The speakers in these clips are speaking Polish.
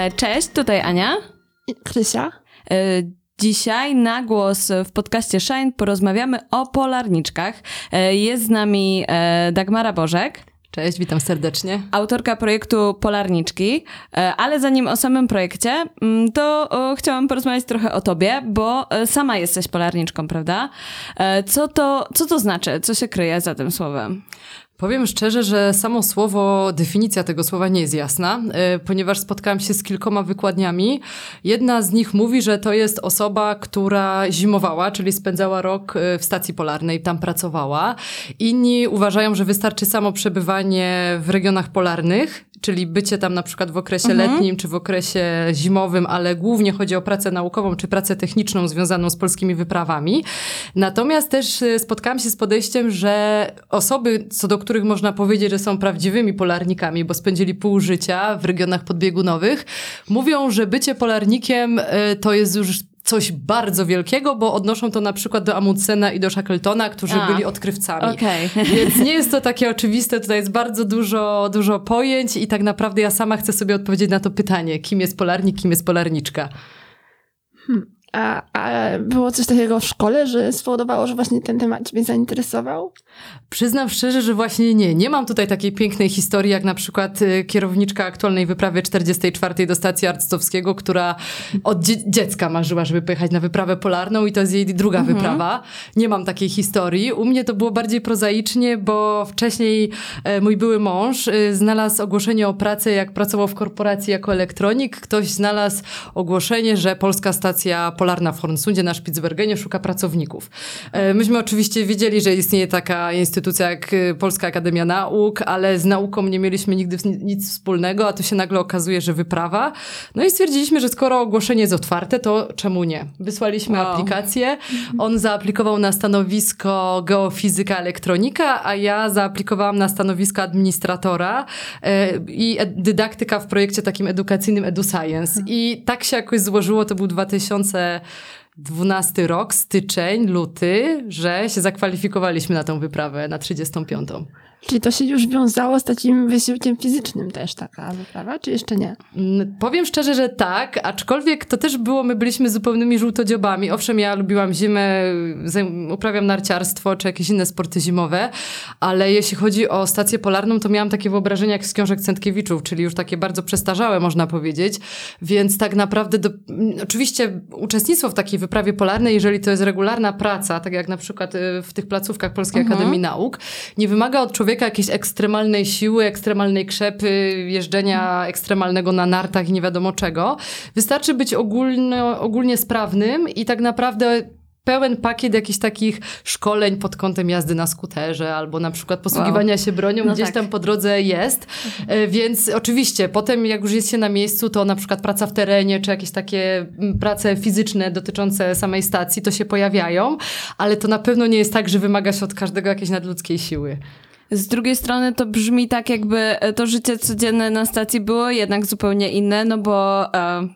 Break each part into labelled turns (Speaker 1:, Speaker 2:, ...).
Speaker 1: E, cześć, tutaj Ania.
Speaker 2: Krysia.
Speaker 1: E, dzisiaj na głos w podcaście Shine porozmawiamy o polarniczkach. E, jest z nami Dagmara Bożek.
Speaker 3: Cześć, witam serdecznie.
Speaker 1: Autorka projektu Polarniczki, ale zanim o samym projekcie, mm, to chciałam porozmawiać trochę o tobie, bo sama jesteś polarniczką, prawda? Co to, co to znaczy? Co się kryje za tym słowem?
Speaker 3: Powiem szczerze, że samo słowo, definicja tego słowa nie jest jasna, e, ponieważ spotkałam się z kilkoma wykładniami. Jedna z nich mówi, że to jest osoba, która zimowała, czyli spędzała rok e, w stacji polarnej, tam pracowała. Inni uważają, że wystarczy samo przebywanie w regionach polarnych, czyli bycie tam na przykład w okresie mhm. letnim czy w okresie zimowym, ale głównie chodzi o pracę naukową czy pracę techniczną związaną z polskimi wyprawami. Natomiast też e, spotkałam się z podejściem, że osoby, co do których można powiedzieć, że są prawdziwymi polarnikami, bo spędzili pół życia w regionach podbiegunowych, mówią, że bycie polarnikiem e, to jest już coś bardzo wielkiego, bo odnoszą to na przykład do Amundsena i do Shackletona, którzy A, byli odkrywcami.
Speaker 1: Okay.
Speaker 3: Więc nie jest to takie oczywiste, tutaj jest bardzo dużo, dużo pojęć i tak naprawdę ja sama chcę sobie odpowiedzieć na to pytanie, kim jest polarnik, kim jest polarniczka.
Speaker 2: Hmm. A, a było coś takiego w szkole, że spowodowało, że właśnie ten temat ciebie zainteresował?
Speaker 3: Przyznam szczerze, że właśnie nie. Nie mam tutaj takiej pięknej historii, jak na przykład y, kierowniczka aktualnej wyprawy 44 do stacji Arctowskiego, która od dzie dziecka marzyła, żeby pojechać na wyprawę polarną i to jest jej druga mhm. wyprawa. Nie mam takiej historii. U mnie to było bardziej prozaicznie, bo wcześniej e, mój były mąż e, znalazł ogłoszenie o pracę, jak pracował w korporacji jako elektronik. Ktoś znalazł ogłoszenie, że polska stacja polarna w Hornsundzie na Spitsbergenie szuka pracowników. E, myśmy oczywiście wiedzieli, że istnieje taka instytucja jak e, Polska Akademia Nauk, ale z nauką nie mieliśmy nigdy nic wspólnego, a tu się nagle okazuje, że wyprawa. No i stwierdziliśmy, że skoro ogłoszenie jest otwarte, to czemu nie? Wysłaliśmy wow. aplikację. On zaaplikował na stanowisko geofizyka elektronika, a ja zaaplikowałam na stanowisko administratora e, i dydaktyka w projekcie takim edukacyjnym EduScience. I tak się jakoś złożyło, to był 2000 12 rok, styczeń, luty, że się zakwalifikowaliśmy na tą wyprawę na 35.
Speaker 2: Czyli to się już wiązało z takim wysiłkiem fizycznym też taka wyprawa, czy jeszcze nie?
Speaker 3: Mm, powiem szczerze, że tak, aczkolwiek to też było, my byliśmy zupełnymi żółtodziobami. Owszem, ja lubiłam zimę, uprawiam narciarstwo czy jakieś inne sporty zimowe, ale jeśli chodzi o stację polarną, to miałam takie wyobrażenia jak z książek Centkiewiczów, czyli już takie bardzo przestarzałe, można powiedzieć. Więc tak naprawdę, do, mm, oczywiście uczestnictwo w takiej wyprawie polarnej, jeżeli to jest regularna praca, tak jak na przykład y, w tych placówkach Polskiej mhm. Akademii Nauk, nie wymaga od człowieka człowieka jakiejś ekstremalnej siły, ekstremalnej krzepy, jeżdżenia ekstremalnego na nartach i nie wiadomo czego. Wystarczy być ogólno, ogólnie sprawnym i tak naprawdę pełen pakiet jakichś takich szkoleń pod kątem jazdy na skuterze albo na przykład posługiwania wow. się bronią no gdzieś tak. tam po drodze jest. Mhm. Więc oczywiście potem jak już jest się na miejscu, to na przykład praca w terenie czy jakieś takie prace fizyczne dotyczące samej stacji to się pojawiają, ale to na pewno nie jest tak, że wymaga się od każdego jakiejś nadludzkiej siły.
Speaker 1: Z drugiej strony to brzmi tak, jakby e, to życie codzienne na stacji było jednak zupełnie inne, no bo e,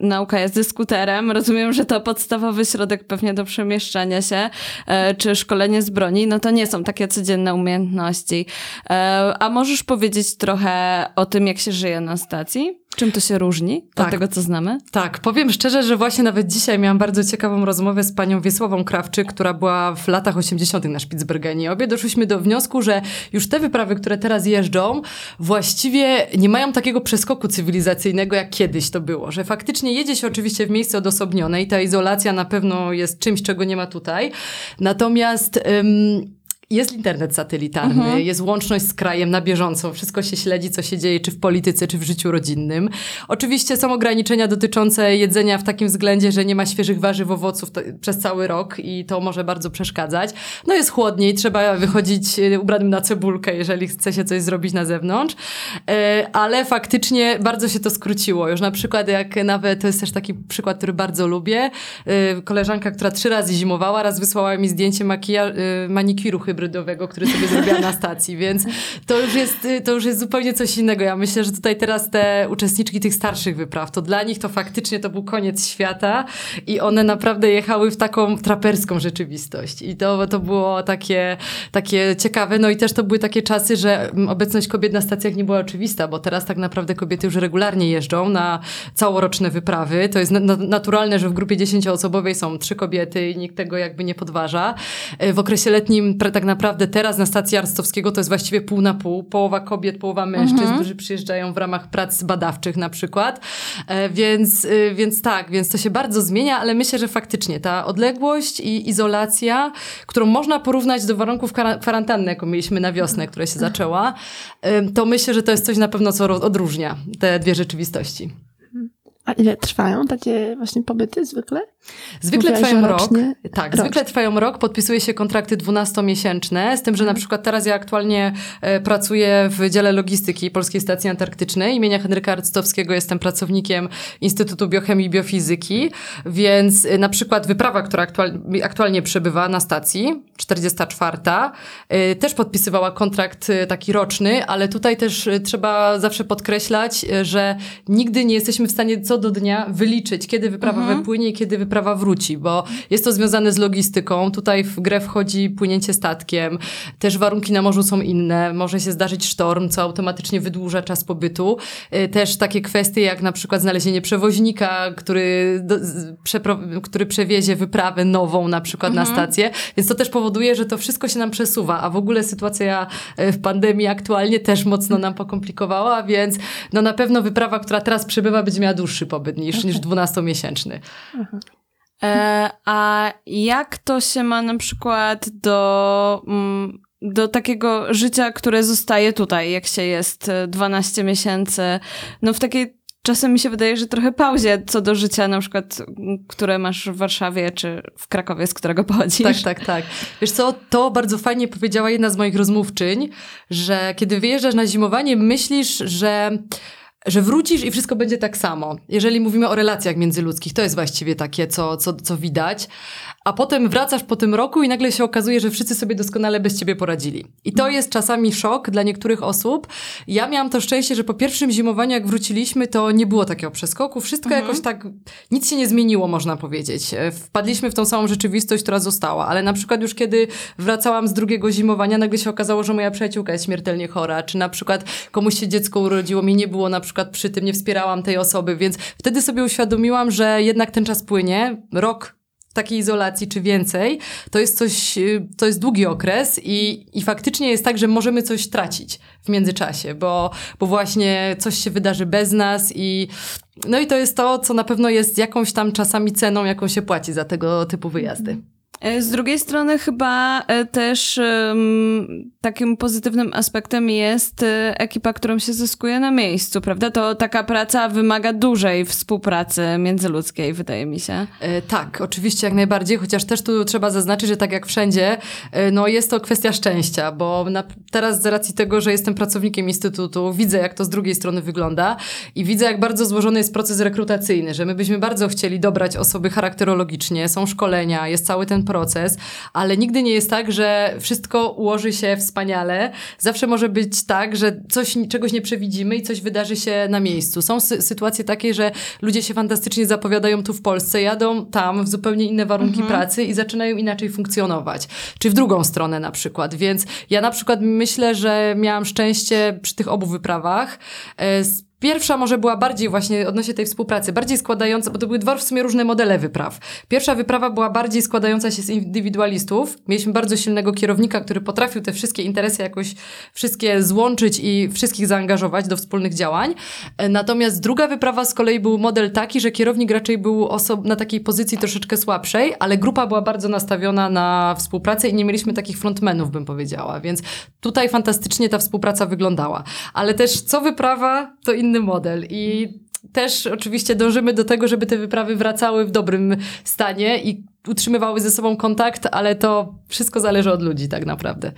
Speaker 1: nauka jazdy skuterem. Rozumiem, że to podstawowy środek pewnie do przemieszczania się, e, czy szkolenie z broni, no to nie są takie codzienne umiejętności. E, a możesz powiedzieć trochę o tym, jak się żyje na stacji? Czym to się różni tak. od tego, co znamy?
Speaker 3: Tak, powiem szczerze, że właśnie nawet dzisiaj miałam bardzo ciekawą rozmowę z panią Wiesławą Krawczyk, która była w latach 80. na Spitsbergenie. Obie doszłyśmy do wniosku, że już te wyprawy, które teraz jeżdżą, właściwie nie mają takiego przeskoku cywilizacyjnego, jak kiedyś to było. Że faktycznie jedzie się oczywiście w miejsce odosobnione i ta izolacja na pewno jest czymś, czego nie ma tutaj. Natomiast... Ym, jest internet satelitarny, mhm. jest łączność z krajem na bieżąco, wszystko się śledzi, co się dzieje, czy w polityce, czy w życiu rodzinnym. Oczywiście są ograniczenia dotyczące jedzenia w takim względzie, że nie ma świeżych warzyw, owoców to, przez cały rok i to może bardzo przeszkadzać. No jest chłodniej, trzeba wychodzić y, ubranym na cebulkę, jeżeli chce się coś zrobić na zewnątrz, e, ale faktycznie bardzo się to skróciło. Już na przykład jak nawet, to jest też taki przykład, który bardzo lubię, e, koleżanka, która trzy razy zimowała, raz wysłała mi zdjęcie makija- y, manikiru hybrydowego, który sobie zrobiła na stacji, więc to już, jest, to już jest zupełnie coś innego. Ja myślę, że tutaj teraz te uczestniczki tych starszych wypraw, to dla nich to faktycznie to był koniec świata i one naprawdę jechały w taką traperską rzeczywistość. I to, to było takie, takie ciekawe. No i też to były takie czasy, że obecność kobiet na stacjach nie była oczywista, bo teraz tak naprawdę kobiety już regularnie jeżdżą na całoroczne wyprawy. To jest na naturalne, że w grupie dziesięcioosobowej są trzy kobiety i nikt tego jakby nie podważa. W okresie letnim tak naprawdę teraz na stacji Arstowskiego to jest właściwie pół na pół. Połowa kobiet, połowa mężczyzn, mhm. którzy przyjeżdżają w ramach prac badawczych na przykład. E, więc, e, więc tak, więc to się bardzo zmienia, ale myślę, że faktycznie ta odległość i izolacja, którą można porównać do warunków kwarantanny, jaką mieliśmy na wiosnę, która się zaczęła, e, to myślę, że to jest coś na pewno, co odróżnia te dwie rzeczywistości.
Speaker 2: A ile trwają takie właśnie pobyty zwykle?
Speaker 3: Zwykle trwają rok. Tak, rocznie. zwykle trwają rok. Podpisuje się kontrakty 12-miesięczne, z tym, że na przykład teraz ja aktualnie e, pracuję w dziale logistyki Polskiej Stacji Antarktycznej imienia Henryka Arctowskiego. Jestem pracownikiem Instytutu Biochemii i Biofizyki, więc e, na przykład wyprawa, która aktual, aktualnie przebywa na stacji, 44, e, też podpisywała kontrakt taki roczny, ale tutaj też trzeba zawsze podkreślać, że nigdy nie jesteśmy w stanie co do dnia wyliczyć, kiedy wyprawa mhm. wypłynie i kiedy wyprawa wróci, bo jest to związane z logistyką. Tutaj w grę wchodzi płynięcie statkiem, też warunki na morzu są inne, może się zdarzyć sztorm, co automatycznie wydłuża czas pobytu. Y, też takie kwestie jak na przykład znalezienie przewoźnika, który, do, który przewiezie wyprawę nową na przykład mhm. na stację, więc to też powoduje, że to wszystko się nam przesuwa, a w ogóle sytuacja y, w pandemii aktualnie też mocno nam pokomplikowała, więc no na pewno wyprawa, która teraz przybywa, będzie miała dłuższy pobyt niż, niż 12-miesięczny. Mhm.
Speaker 1: E, a jak to się ma na przykład do, mm, do takiego życia, które zostaje tutaj, jak się jest 12 miesięcy? No w takiej czasem mi się wydaje, że trochę pauzie co do życia, na przykład, które masz w Warszawie czy w Krakowie, z którego pochodzisz.
Speaker 3: Tak, tak, tak. Wiesz co, to bardzo fajnie powiedziała jedna z moich rozmówczyń, że kiedy wyjeżdżasz na zimowanie, myślisz, że że wrócisz i wszystko będzie tak samo. Jeżeli mówimy o relacjach międzyludzkich, to jest właściwie takie, co, co, co widać a potem wracasz po tym roku i nagle się okazuje, że wszyscy sobie doskonale bez ciebie poradzili. I to jest czasami szok dla niektórych osób. Ja miałam to szczęście, że po pierwszym zimowaniu, jak wróciliśmy, to nie było takiego przeskoku. Wszystko mhm. jakoś tak, nic się nie zmieniło, można powiedzieć. E, wpadliśmy w tą samą rzeczywistość, która została, ale na przykład już kiedy wracałam z drugiego zimowania, nagle się okazało, że moja przyjaciółka jest śmiertelnie chora, czy na przykład komuś się dziecko urodziło, mnie nie było na przykład przy tym, nie wspierałam tej osoby, więc wtedy sobie uświadomiłam, że jednak ten czas płynie. Rok takiej izolacji czy więcej, to jest coś, y, to jest długi okres i, i faktycznie jest tak, że możemy coś tracić w międzyczasie, bo, bo właśnie coś się wydarzy bez nas i no i to jest to, co na pewno jest jakąś tam czasami ceną, jaką się płaci za tego typu wyjazdy.
Speaker 1: E, z drugiej strony chyba e, też takim pozytywnym aspektem jest e, ekipa, którą się zyskuje na miejscu, prawda? To taka praca wymaga dużej współpracy międzyludzkiej, wydaje mi się.
Speaker 3: Tak, oczywiście jak najbardziej, chociaż też tu trzeba zaznaczyć, że tak jak wszędzie, no jest to kwestia szczęścia, bo na, teraz z racji tego, że jestem pracownikiem Instytutu, widzę jak to z drugiej strony wygląda i widzę jak bardzo złożony jest proces rekrutacyjny, że my byśmy bardzo chcieli dobrać osoby charakterologicznie, są szkolenia, jest cały ten proces, ale nigdy nie jest tak, że wszystko ułoży się wspaniale. Zawsze może być tak, że coś, czegoś nie przewidzimy i coś wydarzy się na miejscu. Są sy sytuacje takie, że ludzie się fantastycznie zapowiadają tu w Polsce, jadą tam w zupełnie inne warunki mhm. pracy i zaczynają inaczej funkcjonować. Czy w drugą stronę na przykład. Więc ja na przykład myślę, że miałam szczęście przy tych obu wyprawach. E, Pierwsza może była bardziej właśnie odnośnie tej współpracy, bardziej składająca, bo to były dwa w sumie różne modele wypraw. Pierwsza wyprawa była bardziej składająca się z indywidualistów. Mieliśmy bardzo silnego kierownika, który potrafił te wszystkie interesy jakoś wszystkie złączyć i wszystkich zaangażować do wspólnych działań. E, natomiast druga wyprawa z kolei był model taki, że kierownik raczej był osob na takiej pozycji troszeczkę słabszej, ale grupa była bardzo nastawiona na współpracę i nie mieliśmy takich frontmenów, bym powiedziała. Więc tutaj fantastycznie ta współpraca wyglądała. Ale też co wyprawa, to inny inny model i też oczywiście dążymy do tego, żeby te wyprawy wracały w dobrym stanie i utrzymywały ze sobą kontakt, ale to wszystko zależy od ludzi tak naprawdę.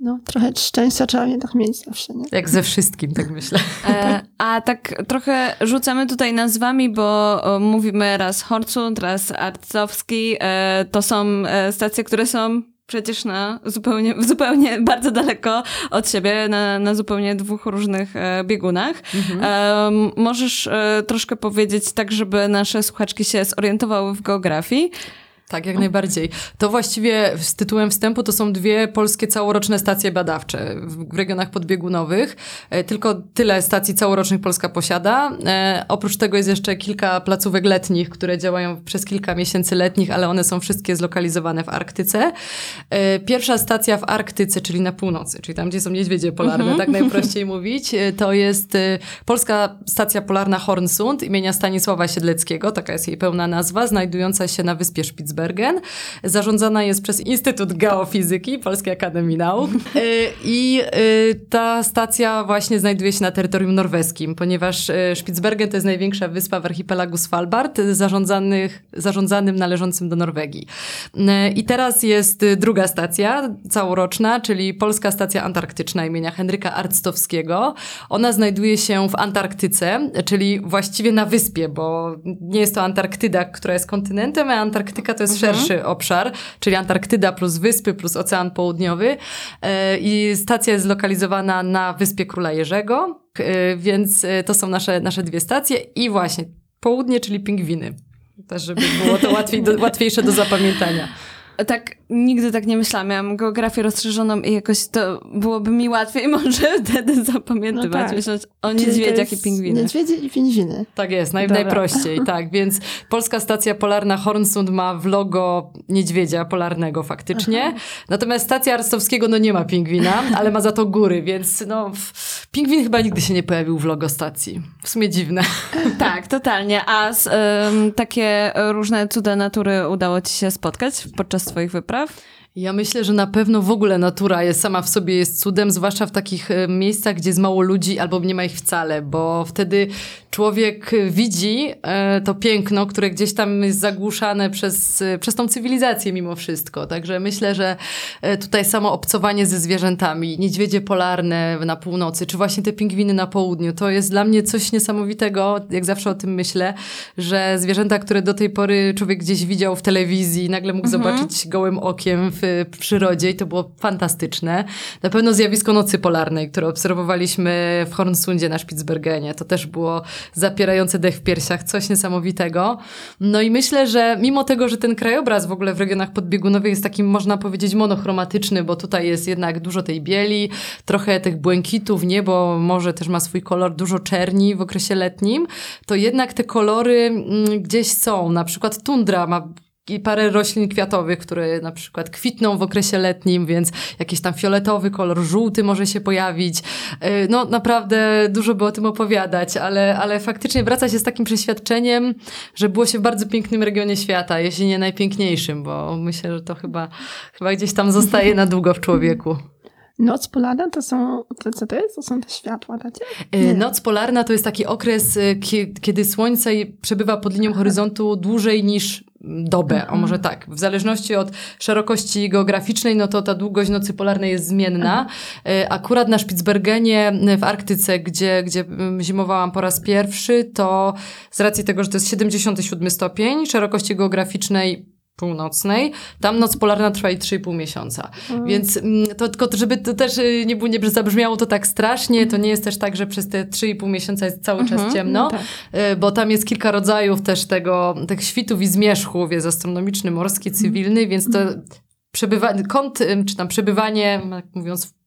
Speaker 2: No, trochę szczęścia trzeba jednak mieć zawsze, nie?
Speaker 3: Jak ze wszystkim, tak myślę.
Speaker 1: E, a tak trochę rzucamy tutaj nazwami, bo mówimy raz Horsund, raz Arcowski. E, to są e, stacje, które są przecież na zupełnie, zupełnie bardzo daleko od siebie, na, na zupełnie dwóch różnych e, biegunach. E, możesz e, troszkę powiedzieć tak, żeby nasze słuchaczki się zorientowały w geografii.
Speaker 3: Tak, jak najbardziej. To właściwie z tytułem wstępu to są dwie polskie całoroczne stacje badawcze w regionach podbiegunowych. E, tylko tyle stacji całorocznych Polska posiada. E, oprócz tego jest jeszcze kilka placówek letnich, które działają przez kilka miesięcy letnich, ale one są wszystkie zlokalizowane w Arktyce. E, pierwsza stacja w Arktyce, czyli na północy, czyli tam, gdzie są niedźwiedzie polarne, tak najprościej mówić, to jest Polska Stacja Polarna Hornsund imienia Stanisława Siedleckiego, taka jest jej pełna nazwa, znajdująca się na wyspie Spitsbergen. Zarządzana jest przez Instytut Geofizyki Polskiej Akademii Nauk. Y, I y, ta stacja właśnie znajduje się na terytorium norweskim, ponieważ y, Spitsbergen to jest największa wyspa w archipelagu Svalbard, zarządzanych, zarządzanym należącym do Norwegii. I teraz jest druga stacja całoroczna, czyli Polska Stacja Antarktyczna imienia Henryka Arctowskiego. Ona znajduje się w Antarktyce, czyli właściwie na wyspie, bo nie jest to Antarktyda, która jest kontynentem, a Antarktyka to jest szerszy obszar, czyli Antarktyda plus wyspy plus Ocean Południowy. E, I stacja jest zlokalizowana na wyspie Króla Jerzego, e, więc e, to są nasze, nasze dwie stacje. I właśnie południe, czyli pingwiny. Też, żeby było to łatwiej do, łatwiejsze do zapamiętania.
Speaker 1: Tak, nigdy tak nie myślałam. Miałam geografię rozszerzoną i jakoś to byłoby mi łatwiej może wtedy zapamiętywać,
Speaker 2: No tak.
Speaker 1: myśleć o niedźwiedziach i pingwinach.
Speaker 2: Niedźwiedzie i pingwiny.
Speaker 3: Tak jest, naj,
Speaker 2: Dobra.
Speaker 3: najprościej, tak. Więc Polska Stacja Polarna Hornsund ma w logo niedźwiedzia polarnego faktycznie. Natomiast stacja Arstowskiego no nie ma pingwina, ale ma za to góry, więc no w- pingwin chyba nigdy się nie pojawił w logo stacji. W sumie dziwne.
Speaker 1: Tak, totalnie. A z, ym, takie różne cuda natury udało ci się spotkać podczas twoich wypraw?
Speaker 3: Ja myślę, że na pewno w ogóle natura jest sama w sobie jest cudem, zwłaszcza w takich e, miejscach, gdzie jest mało ludzi albo nie ma ich wcale, bo wtedy człowiek e, widzi e, to piękno, które gdzieś tam jest zagłuszane przez, przez tą cywilizację mimo wszystko. Także myślę, że tutaj samo obcowanie ze zwierzętami, niedźwiedzie polarne na północy, czy właśnie te pingwiny na południu, to jest dla mnie coś niesamowitego, jak zawsze o tym myślę, że zwierzęta, które do tej pory człowiek gdzieś widział w telewizji, nagle mógł zobaczyć gołym okiem w, przyrodzie i to było fantastyczne. Na pewno zjawisko nocy polarnej, które obserwowaliśmy w Hornsundzie na Spitsbergenie, to też było zapierające dech w piersiach, coś niesamowitego. No i myślę, że mimo tego, że ten krajobraz w ogóle w regionach podbiegunowych jest takim, można powiedzieć, monochromatyczny, bo tutaj jest jednak dużo tej bieli, trochę tych błękitów, niebo może też ma swój kolor, dużo czerni w okresie letnim, to jednak te kolory mm, gdzieś są. Na przykład tundra ma i parę roślin kwiatowych, które na przykład kwitną w okresie letnim, więc jakiś tam fioletowy kolor, żółty może się pojawić. Yy, No naprawdę dużo by o tym opowiadać, ale, ale faktycznie wraca się z takim przeświadczeniem, że było się w bardzo pięknym regionie świata, jeśli nie najpiękniejszym, bo myślę, że to chyba, chyba gdzieś tam zostaje na długo w człowieku.
Speaker 2: Noc polarna to są, to co to jest? To są te światła, tacie?
Speaker 3: E, Noc polarna to jest taki okres, kie- kiedy słońce przebywa pod linią horyzontu dłużej niż dobę, o może tak. W zależności od szerokości geograficznej, no to ta długość nocy polarnej jest zmienna. E, Akurat na Spitsbergenie e, w Arktyce, gdzie, gdzie zimowałam po raz pierwszy, to z racji tego, że to jest 77 stopień szerokości geograficznej północnej. Tam noc polarna trwa i 3,5 miesiąca. Więc mm, to tylko, żeby to też y, nie, było, nie zabrzmiało to tak strasznie, to nie jest też tak, że przez te 3,5 miesiąca jest cały czas ciemno,
Speaker 2: no tak.
Speaker 3: y, bo tam jest kilka rodzajów też tego, tych świtów i zmierzchów, jest astronomiczny, morski, cywilny, więc to przebywanie, kąt, czy tam przebywanie, mówiąc obra-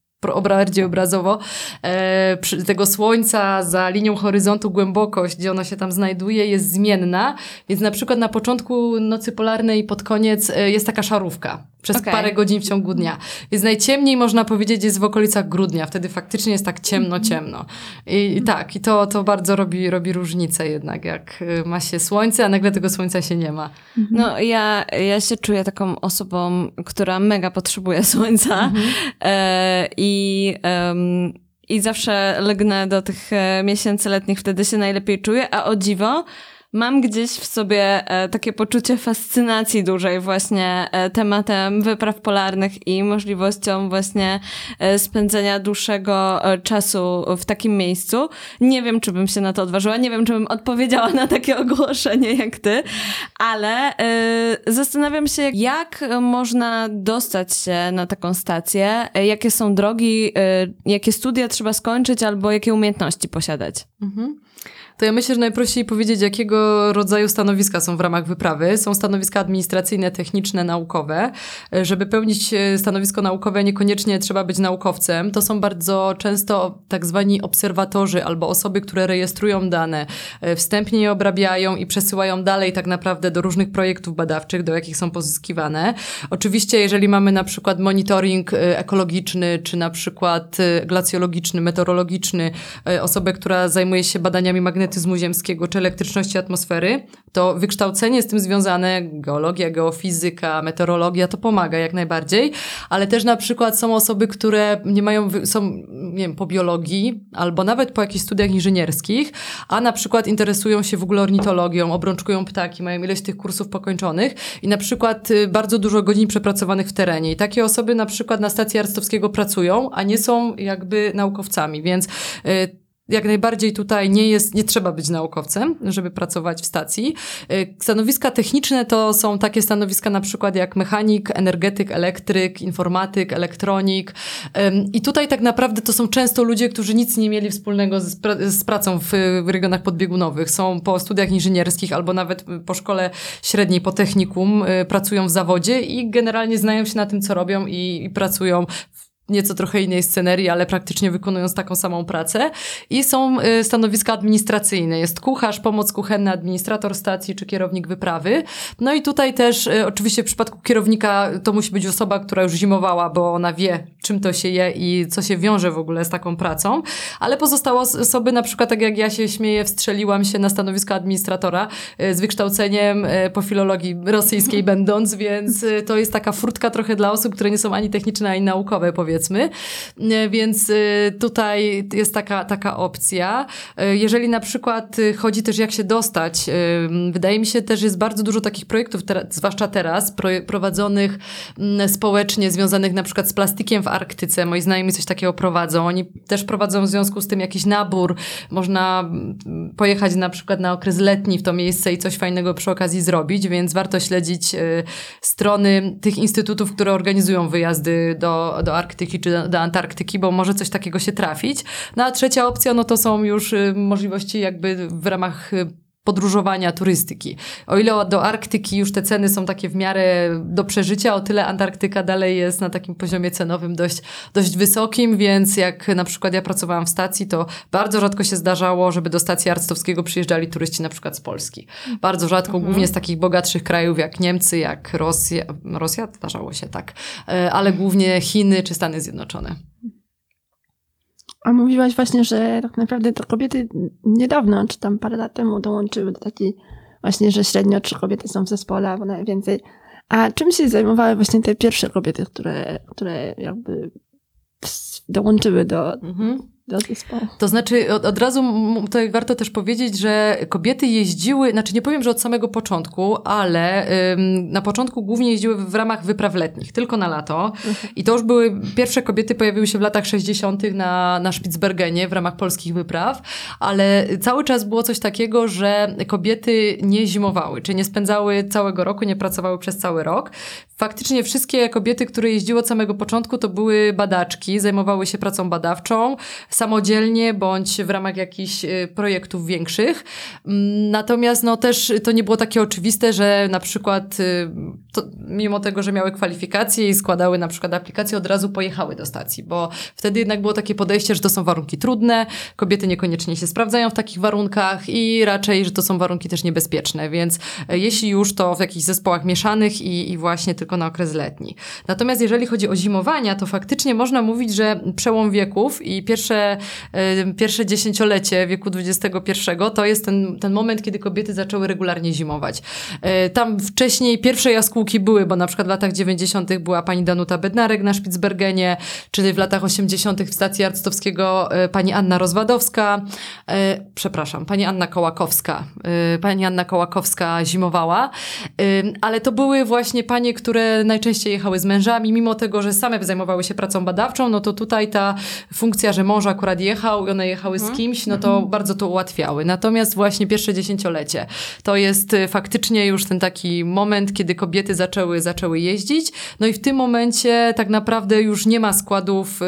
Speaker 3: bardziej obrazowo, e, tego słońca za linią horyzontu głębokość, gdzie ono się tam znajduje, jest zmienna, więc na przykład na początku nocy polarnej pod koniec e, jest taka szarówka przez
Speaker 1: Okej.
Speaker 3: parę godzin w ciągu dnia. Więc najciemniej można powiedzieć jest w okolicach grudnia, wtedy faktycznie jest tak ciemno, ciemno. I, i tak, i to, to bardzo robi, robi różnicę jednak, jak y, ma się słońce, a nagle tego słońca się nie ma.
Speaker 1: No ja, ja się czuję taką osobą, która mega potrzebuje słońca e, i, em, i zawsze legnę do tych e, miesięcy letnich, wtedy się najlepiej czuję, a o dziwo mam gdzieś w sobie e, takie poczucie fascynacji dużej właśnie e, tematem wypraw polarnych i możliwością właśnie e, spędzenia dłuższego czasu w takim miejscu. Nie wiem, czy bym się na to odważyła, nie wiem, czy bym odpowiedziała na takie ogłoszenie jak ty, ale zastanawiam się, jak można dostać się na taką stację, jakie są drogi, jakie studia trzeba skończyć albo jakie umiejętności posiadać.
Speaker 3: Mhm. To ja myślę, że najprościej powiedzieć, jakiego rodzaju stanowiska są w ramach wyprawy. Są stanowiska administracyjne, techniczne, naukowe. Żeby pełnić e, stanowisko naukowe, niekoniecznie trzeba być naukowcem. To są bardzo często tak zwani obserwatorzy albo osoby, które rejestrują dane, e, wstępnie je obrabiają i przesyłają dalej tak naprawdę do różnych projektów badawczych, do jakich są pozyskiwane. Oczywiście, jeżeli mamy na przykład monitoring e, ekologiczny, czy na przykład glacjologiczny, meteorologiczny, osobę, która zajmuje się badaniami magnetycznymi, magnetyzmu ziemskiego czy elektryczności atmosfery, to wykształcenie z tym związane, geologia, geofizyka, meteorologia, to pomaga jak najbardziej, ale też na przykład są osoby, które nie mają, są, nie wiem, po biologii albo nawet po jakichś studiach inżynierskich, a na przykład interesują się w ogóle ornitologią, obrączkują ptaki, mają ileś tych kursów pokończonych i na przykład y, bardzo dużo godzin przepracowanych w terenie. I takie osoby na przykład na stacji Arstowskiego pracują, a nie są jakby naukowcami, więc y, jak najbardziej tutaj nie jest, nie trzeba być naukowcem, żeby pracować w stacji. Y, stanowiska techniczne to są takie stanowiska na przykład jak mechanik, energetyk, elektryk, informatyk, elektronik. I tutaj tak naprawdę to są często ludzie, którzy nic nie mieli wspólnego z, pra z pracą w, w, regionach podbiegunowych. Są po studiach inżynierskich albo nawet po szkole średniej, po technikum, y, pracują w zawodzie i generalnie znają się na tym, co robią i, i pracują w nieco trochę innej scenerii, ale praktycznie wykonując taką samą pracę. I są y, stanowiska administracyjne. Jest kucharz, pomoc kuchenna, administrator stacji czy kierownik wyprawy. No i tutaj też y, oczywiście w przypadku kierownika to musi być osoba, która już zimowała, bo ona wie, czym to się je i co się wiąże w ogóle z taką pracą. Ale pozostałe osoby, na przykład tak jak ja się śmieję, wstrzeliłam się na stanowisko administratora y, z wykształceniem po filologii rosyjskiej będąc, więc to jest taka furtka trochę dla osób, które nie są ani techniczne, ani naukowe, powiedzmy powiedzmy. E, więc e, tutaj jest taka, taka opcja. E, jeżeli na przykład chodzi też jak się dostać, wydaje mi się też jest bardzo dużo takich projektów, zwłaszcza teraz, prowadzonych społecznie, związanych na przykład z plastikiem w Arktyce. Moi znajomi coś takiego prowadzą. Oni też prowadzą w związku z tym jakiś nabór. Można pojechać na przykład na okres letni w to miejsce i coś fajnego przy okazji zrobić, więc warto śledzić strony tych instytutów, które organizują wyjazdy do, do Arktyki Arktyki czy do, do, Antarktyki, bo może coś takiego się trafić. No a trzecia opcja, no to są już y, możliwości jakby w ramach y, podróżowania, turystyki. O ile do Arktyki już te ceny są takie w miarę do przeżycia, o tyle Antarktyka dalej jest na takim poziomie cenowym dość, dość wysokim, więc jak na przykład ja pracowałam w stacji, to bardzo rzadko się zdarzało, żeby do stacji Arctowskiego przyjeżdżali turyści na przykład z Polski. Bardzo rzadko, mhm. głównie z takich bogatszych krajów jak Niemcy, jak Rosja. Rosja zdarzało się tak, e, ale głównie Chiny czy Stany Zjednoczone.
Speaker 2: A mówiłaś właśnie, że tak naprawdę to kobiety niedawno, czy tam parę lat temu dołączyły do takiej właśnie, że średnio trzy kobiety są w zespole, albo nawet więcej. A czym się zajmowały właśnie te pierwsze kobiety, które, które jakby dołączyły do, mhm do zespołu.
Speaker 3: To znaczy, od, od razu tutaj warto też powiedzieć, że kobiety jeździły, znaczy nie powiem, że od samego początku, ale ym, na początku głównie jeździły w ramach wypraw letnich, tylko na lato. Mhm. I to już były, pierwsze kobiety pojawiły się w latach 60. na, na Spitsbergenie w ramach polskich wypraw, ale cały czas było coś takiego, że kobiety nie zimowały, czy nie spędzały całego roku, nie pracowały przez cały rok. Faktycznie wszystkie kobiety, które jeździły od samego początku, to były badaczki, zajmowały się pracą badawczą, samodzielnie bądź w ramach jakichś y, projektów większych. Mm, natomiast no też to nie było takie oczywiste, że na przykład y, to, mimo tego, że miały kwalifikacje i składały na przykład aplikacje, od razu pojechały do stacji, bo wtedy jednak było takie podejście, że to są warunki trudne, kobiety niekoniecznie się sprawdzają w takich warunkach i raczej, że to są warunki też niebezpieczne, więc e, jeśli już, to w jakichś zespołach mieszanych i, i właśnie tylko na okres letni. Natomiast jeżeli chodzi o zimowania, to faktycznie można mówić, że przełom wieków i pierwsze pierwsze, y, pierwsze dziesięciolecie wieku XXI to jest ten, ten moment, kiedy kobiety zaczęły regularnie zimować. Y, tam wcześniej pierwsze jaskółki były, bo na przykład w latach 90. była pani Danuta Bednarek na Spitsbergenie, czyli w latach 80. w stacji Arctowskiego pani Anna Rozwadowska, przepraszam, pani Anna Kołakowska. Pani Anna Kołakowska zimowała, ale to były właśnie panie, które najczęściej jechały z mężami, mimo tego, że same zajmowały się pracą badawczą, no to tutaj ta funkcja, że mąż akurat jechał i one jechały z mhm. kimś, no to mhm. bardzo to ułatwiały. Natomiast właśnie pierwsze dziesięciolecie to jest y, faktycznie już ten taki moment, kiedy kobiety zaczęły, zaczęły jeździć. No i w tym momencie tak naprawdę już nie ma składów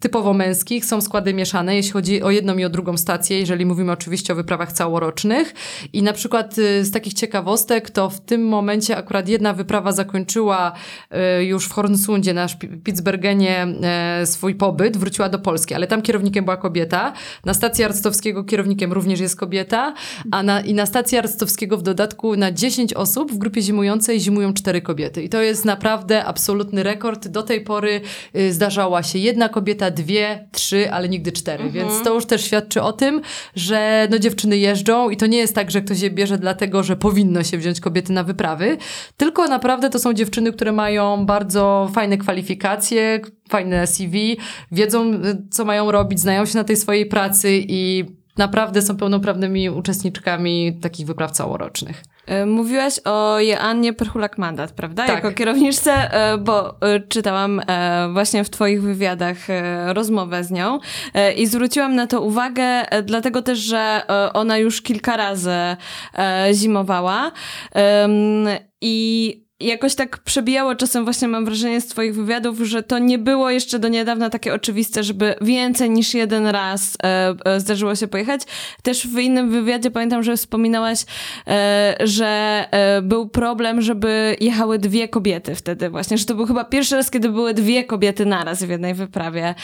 Speaker 3: typowo męskich, są składy mieszane, jeśli chodzi o jedną i o drugą stację, jeżeli mówimy oczywiście o wyprawach całorocznych. I na przykład y, z takich ciekawostek, to w tym momencie akurat jedna wyprawa zakończyła y, już w Hornsundzie na Spitsbergenie e, swój pobyt, wróciła do Polski, ale tam kierownikiem była kobieta. Na stacji Arctowskiego kierownikiem również jest kobieta, a na, i na stacji Arctowskiego w dodatku na 10 osób w grupie zimującej zimują cztery kobiety. I to jest naprawdę absolutny rekord. Do tej pory y, zdarzała się jedna kobieta, dwie, trzy, ale nigdy cztery. Mhm. Więc to już też świadczy o tym, że no, dziewczyny jeżdżą i to nie jest tak, że ktoś je bierze dlatego, że powinno się wziąć kobiety na wyprawy, tylko naprawdę to są dziewczyny, które mają bardzo fajne kwalifikacje, fajne CV, wiedzą, co mają robić, znają się na tej swojej pracy i naprawdę są pełnoprawnymi uczestniczkami takich wypraw całorocznych.
Speaker 1: E, mówiłaś o Joannie Perchulak-Mandat, prawda?
Speaker 3: Tak.
Speaker 1: Jako kierowniczce, e, bo e, czytałam właśnie w twoich wywiadach rozmowę z nią i zwróciłam na to uwagę, dlatego też, że ona już kilka razy zimowała i jakoś tak przebijało czasem właśnie mam wrażenie z twoich wywiadów, że to nie było jeszcze do niedawna takie oczywiste, żeby więcej niż jeden raz e, e, zdarzyło się pojechać. Też w innym wywiadzie pamiętam, że wspominałaś, e, że e, był problem, żeby jechały dwie kobiety wtedy właśnie, że to był chyba pierwszy raz, kiedy były dwie kobiety naraz w jednej wyprawie.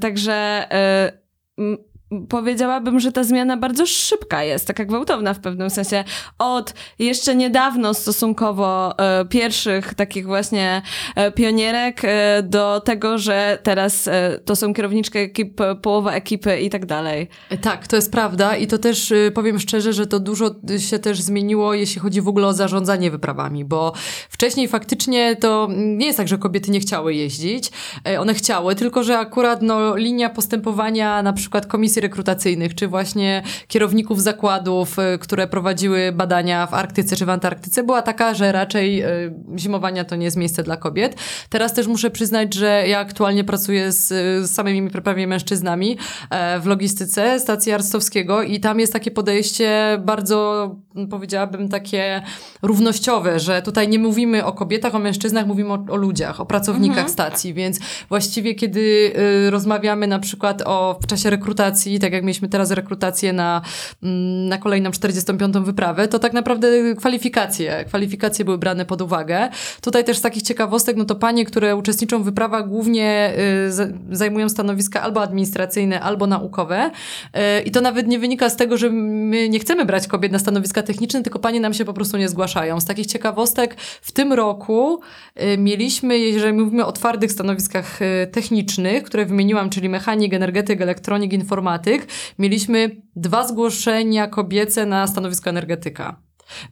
Speaker 1: także e, powiedziałabym, że ta zmiana bardzo szybka jest, taka gwałtowna w pewnym sensie. Od jeszcze niedawno stosunkowo e, pierwszych takich właśnie e, pionierek e, do tego, że teraz e, to są kierowniczki ekip, połowa ekipy i tak dalej.
Speaker 3: Tak, to jest prawda i to też y, powiem szczerze, że to dużo się też zmieniło, jeśli chodzi w ogóle o zarządzanie wyprawami, bo wcześniej faktycznie to nie jest tak, że kobiety nie chciały jeździć. E, one chciały, tylko że akurat no, linia postępowania na przykład komisji rekrutacyjnych, czy właśnie kierowników zakładów, y, które prowadziły badania w Arktyce czy w Antarktyce, była taka, że raczej y, zimowania to nie jest miejsce dla kobiet. Teraz też muszę przyznać, że ja aktualnie pracuję z, z samymi prawie mężczyznami e, w logistyce stacji Arstowskiego i tam jest takie podejście bardzo, powiedziałabym, takie równościowe, że tutaj nie mówimy o kobietach, o mężczyznach, mówimy o, o ludziach, o pracownikach mhm. stacji, więc właściwie kiedy y, rozmawiamy na przykład o w czasie rekrutacji tak jak mieliśmy teraz rekrutację na, mm, na kolejną 45. wyprawę, to tak naprawdę kwalifikacje, kwalifikacje były brane pod uwagę. Tutaj też z takich ciekawostek, no to panie, które uczestniczą w wyprawach głównie y, zajmują stanowiska albo administracyjne, albo naukowe y, i to nawet nie wynika z tego, że my nie chcemy brać kobiet na stanowiska techniczne, tylko panie nam się po prostu nie zgłaszają. Z takich ciekawostek w tym roku y, mieliśmy, jeżeli mówimy o twardych stanowiskach y, technicznych, które wymieniłam, czyli mechanik, energetyk, elektronik, informatyk, mieliśmy dwa zgłoszenia kobiece na stanowisko energetyka.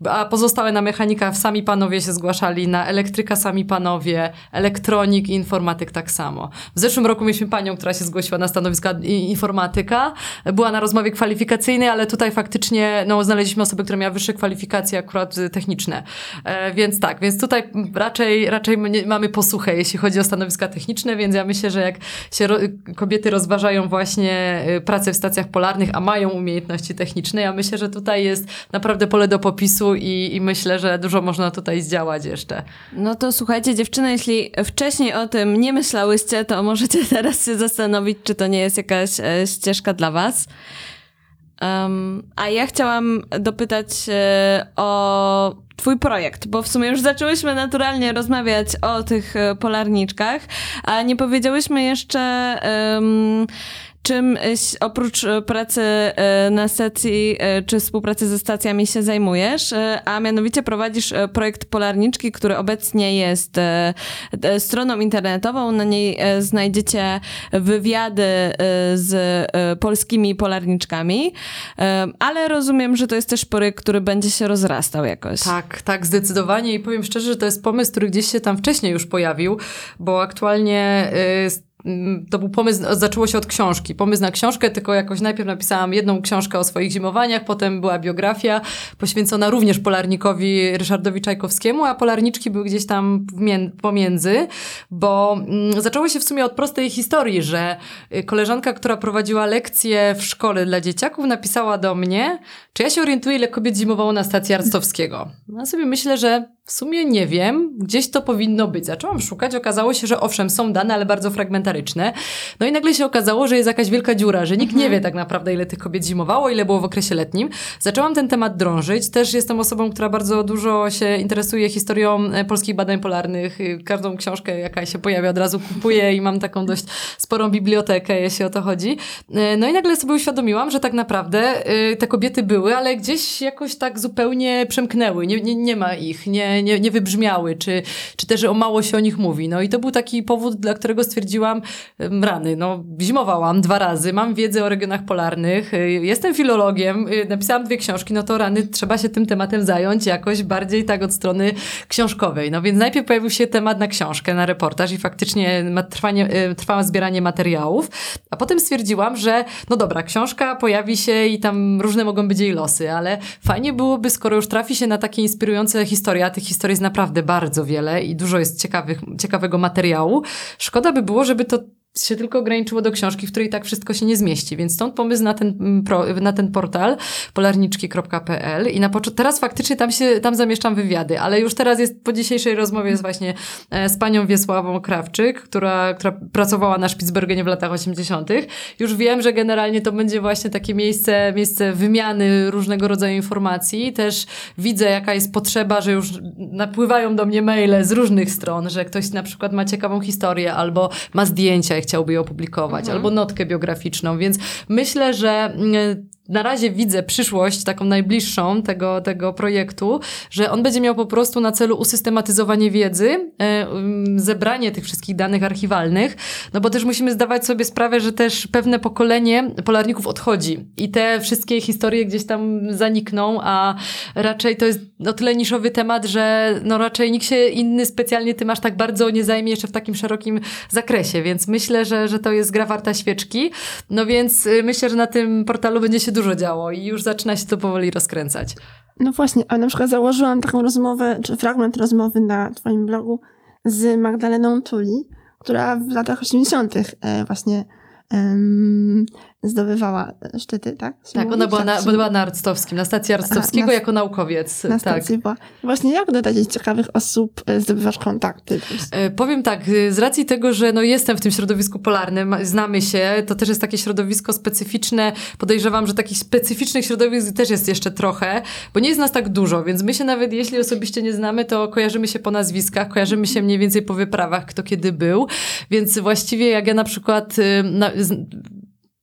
Speaker 3: A pozostałe na mechanika sami panowie się zgłaszali, na elektryka sami panowie, elektronik i informatyk tak samo. W zeszłym roku mieliśmy panią, która się zgłosiła na stanowiska informatyka. Była na rozmowie kwalifikacyjnej, ale tutaj faktycznie no, znaleźliśmy osobę, która miała wyższe kwalifikacje akurat techniczne. E, więc tak, więc tutaj raczej, raczej mamy posłuchę, jeśli chodzi o stanowiska techniczne, więc ja myślę, że jak się ro kobiety rozważają właśnie y, pracę w stacjach polarnych, a mają umiejętności techniczne, ja myślę, że tutaj jest naprawdę pole do popisu i, i myślę, że dużo można tutaj zdziałać jeszcze.
Speaker 1: No to słuchajcie, dziewczyny, jeśli wcześniej o tym nie myślałyście, to możecie teraz się zastanowić, czy to nie jest jakaś e, ścieżka dla was. Um, a ja chciałam dopytać e, o Twój projekt, bo w sumie już zaczęłyśmy naturalnie rozmawiać o tych e, polarniczkach, a nie powiedziałyśmy jeszcze. Um, czym oprócz pracy na stacji czy współpracy ze stacjami się zajmujesz, a mianowicie prowadzisz projekt Polarniczki, który obecnie jest stroną internetową. Na niej znajdziecie wywiady z polskimi polarniczkami, ale rozumiem, że to jest też projekt, który będzie się rozrastał jakoś.
Speaker 3: Tak, tak, zdecydowanie i powiem szczerze, że to jest pomysł, który gdzieś się tam wcześniej już pojawił, bo aktualnie y, to był pomysł, zaczęło się od książki. Pomysł na książkę, tylko jakoś najpierw napisałam jedną książkę o swoich zimowaniach, potem była biografia poświęcona również polarnikowi Ryszardowi Czajkowskiemu, a polarniczki były gdzieś tam pomiędzy, bo mm, zaczęło się w sumie od prostej historii, że y, koleżanka, która prowadziła lekcje w szkole dla dzieciaków, napisała do mnie, czy ja się orientuję, ile kobiet zimowało na stacji Arstowskiego. No ja sobie myślę, że w sumie nie wiem, gdzieś to powinno być. Zaczęłam szukać, okazało się, że owszem, są dane, ale bardzo No i nagle się okazało, że jest jakaś wielka dziura, że nikt mhm. nie wie tak naprawdę, ile tych kobiet zimowało, ile było w okresie letnim. Zaczęłam ten temat drążyć. Też jestem osobą, która bardzo dużo się interesuje historią e, polskich badań polarnych. Każdą książkę, jaka się pojawia, od razu kupuję i mam taką dość sporą bibliotekę, jeśli o to chodzi. E, no i nagle sobie uświadomiłam, że tak naprawdę e, te kobiety były, ale gdzieś jakoś tak zupełnie przemknęły. Nie, nie, nie ma ich, nie nie, nie, wybrzmiały, czy, czy też o mało się o nich mówi. No i to był taki powód, dla którego stwierdziłam, rany, no zimowałam dwa razy, mam wiedzę o regionach polarnych, y, jestem filologiem, y, napisałam dwie książki, no to rany, trzeba się tym tematem zająć jakoś bardziej tak od strony książkowej. No więc najpierw pojawił się temat na książkę, na reportaż i faktycznie trwanie, y, trwało zbieranie materiałów, a potem stwierdziłam, że no dobra, książka pojawi się i tam różne mogą być jej losy, ale fajnie byłoby, skoro już trafi się na takie inspirujące historie, a tych historii jest naprawdę bardzo wiele i dużo jest ciekawych, ciekawego materiału. Szkoda by było, żeby to się tylko ograniczyło do książki, w której tak wszystko się nie zmieści. Więc stąd pomysł na ten, mm, na ten portal polarniczki.pl i na teraz faktycznie tam się, tam zamieszczam wywiady, ale już teraz jest, po dzisiejszej rozmowie jest właśnie e, z panią Wiesławą Krawczyk, która, która pracowała na Spitsbergenie w latach 80. Już wiem, że generalnie to będzie właśnie takie miejsce, miejsce wymiany różnego rodzaju informacji. Też widzę, jaka jest potrzeba, że już napływają do mnie maile z różnych stron, że ktoś na przykład ma ciekawą historię albo ma zdjęcia, chciałby je opublikować, mhm. albo notkę biograficzną, więc myślę, że mm, na razie widzę przyszłość taką najbliższą tego, tego projektu, że on będzie miał po prostu na celu usystematyzowanie wiedzy, e, um, zebranie tych wszystkich danych archiwalnych, no bo też musimy zdawać sobie sprawę, że też pewne pokolenie polarników odchodzi i te wszystkie historie gdzieś tam zanikną, a raczej to jest o tyle niszowy temat, że no raczej nikt się inny specjalnie tym aż tak bardzo nie zajmie jeszcze w takim szerokim zakresie, więc myślę, że, że to jest gra warta świeczki, no więc y, myślę, że na tym portalu będzie się dużo działo i już zaczyna się to powoli rozkręcać.
Speaker 2: No właśnie, a na przykład założyłam taką rozmowę, czy fragment rozmowy na twoim blogu z Magdaleną Tuli, która w latach 80. E, właśnie zdobywała szczyty, tak?
Speaker 3: tak, ona była na, była na Arctowskim, na stacji Arctowskiego na, jako naukowiec.
Speaker 2: Na stacji tak. była. Właśnie jak do takich ciekawych osób e, zdobywasz kontakty?
Speaker 3: E, powiem tak, e, z racji tego, że no jestem w tym środowisku polarnym, znamy się, to też jest takie środowisko specyficzne. Podejrzewam, że takich specyficznych środowisk też jest jeszcze trochę, bo nie jest nas tak dużo, więc my się nawet, jeśli osobiście nie znamy, to kojarzymy się po nazwiskach, kojarzymy się mniej więcej po wyprawach, kto kiedy był, więc właściwie jak ja na przykład na,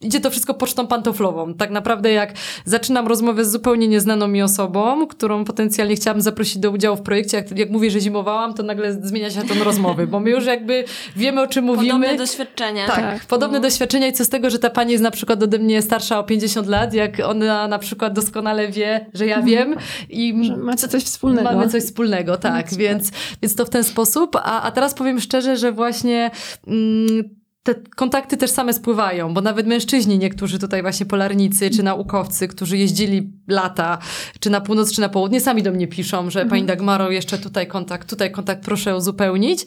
Speaker 3: idzie to wszystko pocztą pantoflową. Tak naprawdę jak zaczynam rozmowę z zupełnie nieznaną mi osobą, którą potencjalnie chciałam zaprosić do udziału w projekcie, jak, jak mówię, że zimowałam, to nagle zmienia się ton rozmowy, bo my już jakby wiemy, o czym mówimy.
Speaker 1: Podobne doświadczenia.
Speaker 3: Tak, tak. podobne no. doświadczenia i co z tego, że ta pani jest na przykład ode mnie starsza o 50 lat, jak ona na przykład doskonale wie, że ja wiem i
Speaker 2: że macie coś wspólnego.
Speaker 3: Mamy coś wspólnego, tak, więc, więc to w ten sposób, a, a teraz powiem szczerze, że właśnie mm, te kontakty też same spływają, bo nawet mężczyźni, niektórzy tutaj właśnie polarnicy czy naukowcy, którzy jeździli lata, czy na północ, czy na południe, sami do mnie piszą, że mhm. pani Dagmaro, jeszcze tutaj kontakt, tutaj kontakt proszę uzupełnić.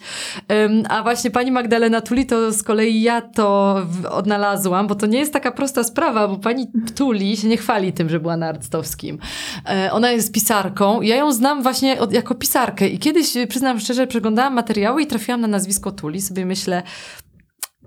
Speaker 3: Um, a właśnie pani Magdalena Tuli, to z kolei ja to odnalazłam, bo to nie jest taka prosta sprawa, bo pani Tuli się nie chwali tym, że była na Arctowskim. E, ona jest pisarką. Ja ją znam właśnie od, jako pisarkę i kiedyś, przyznam szczerze, przeglądałam materiały i trafiłam na nazwisko Tuli. Sobie myślę,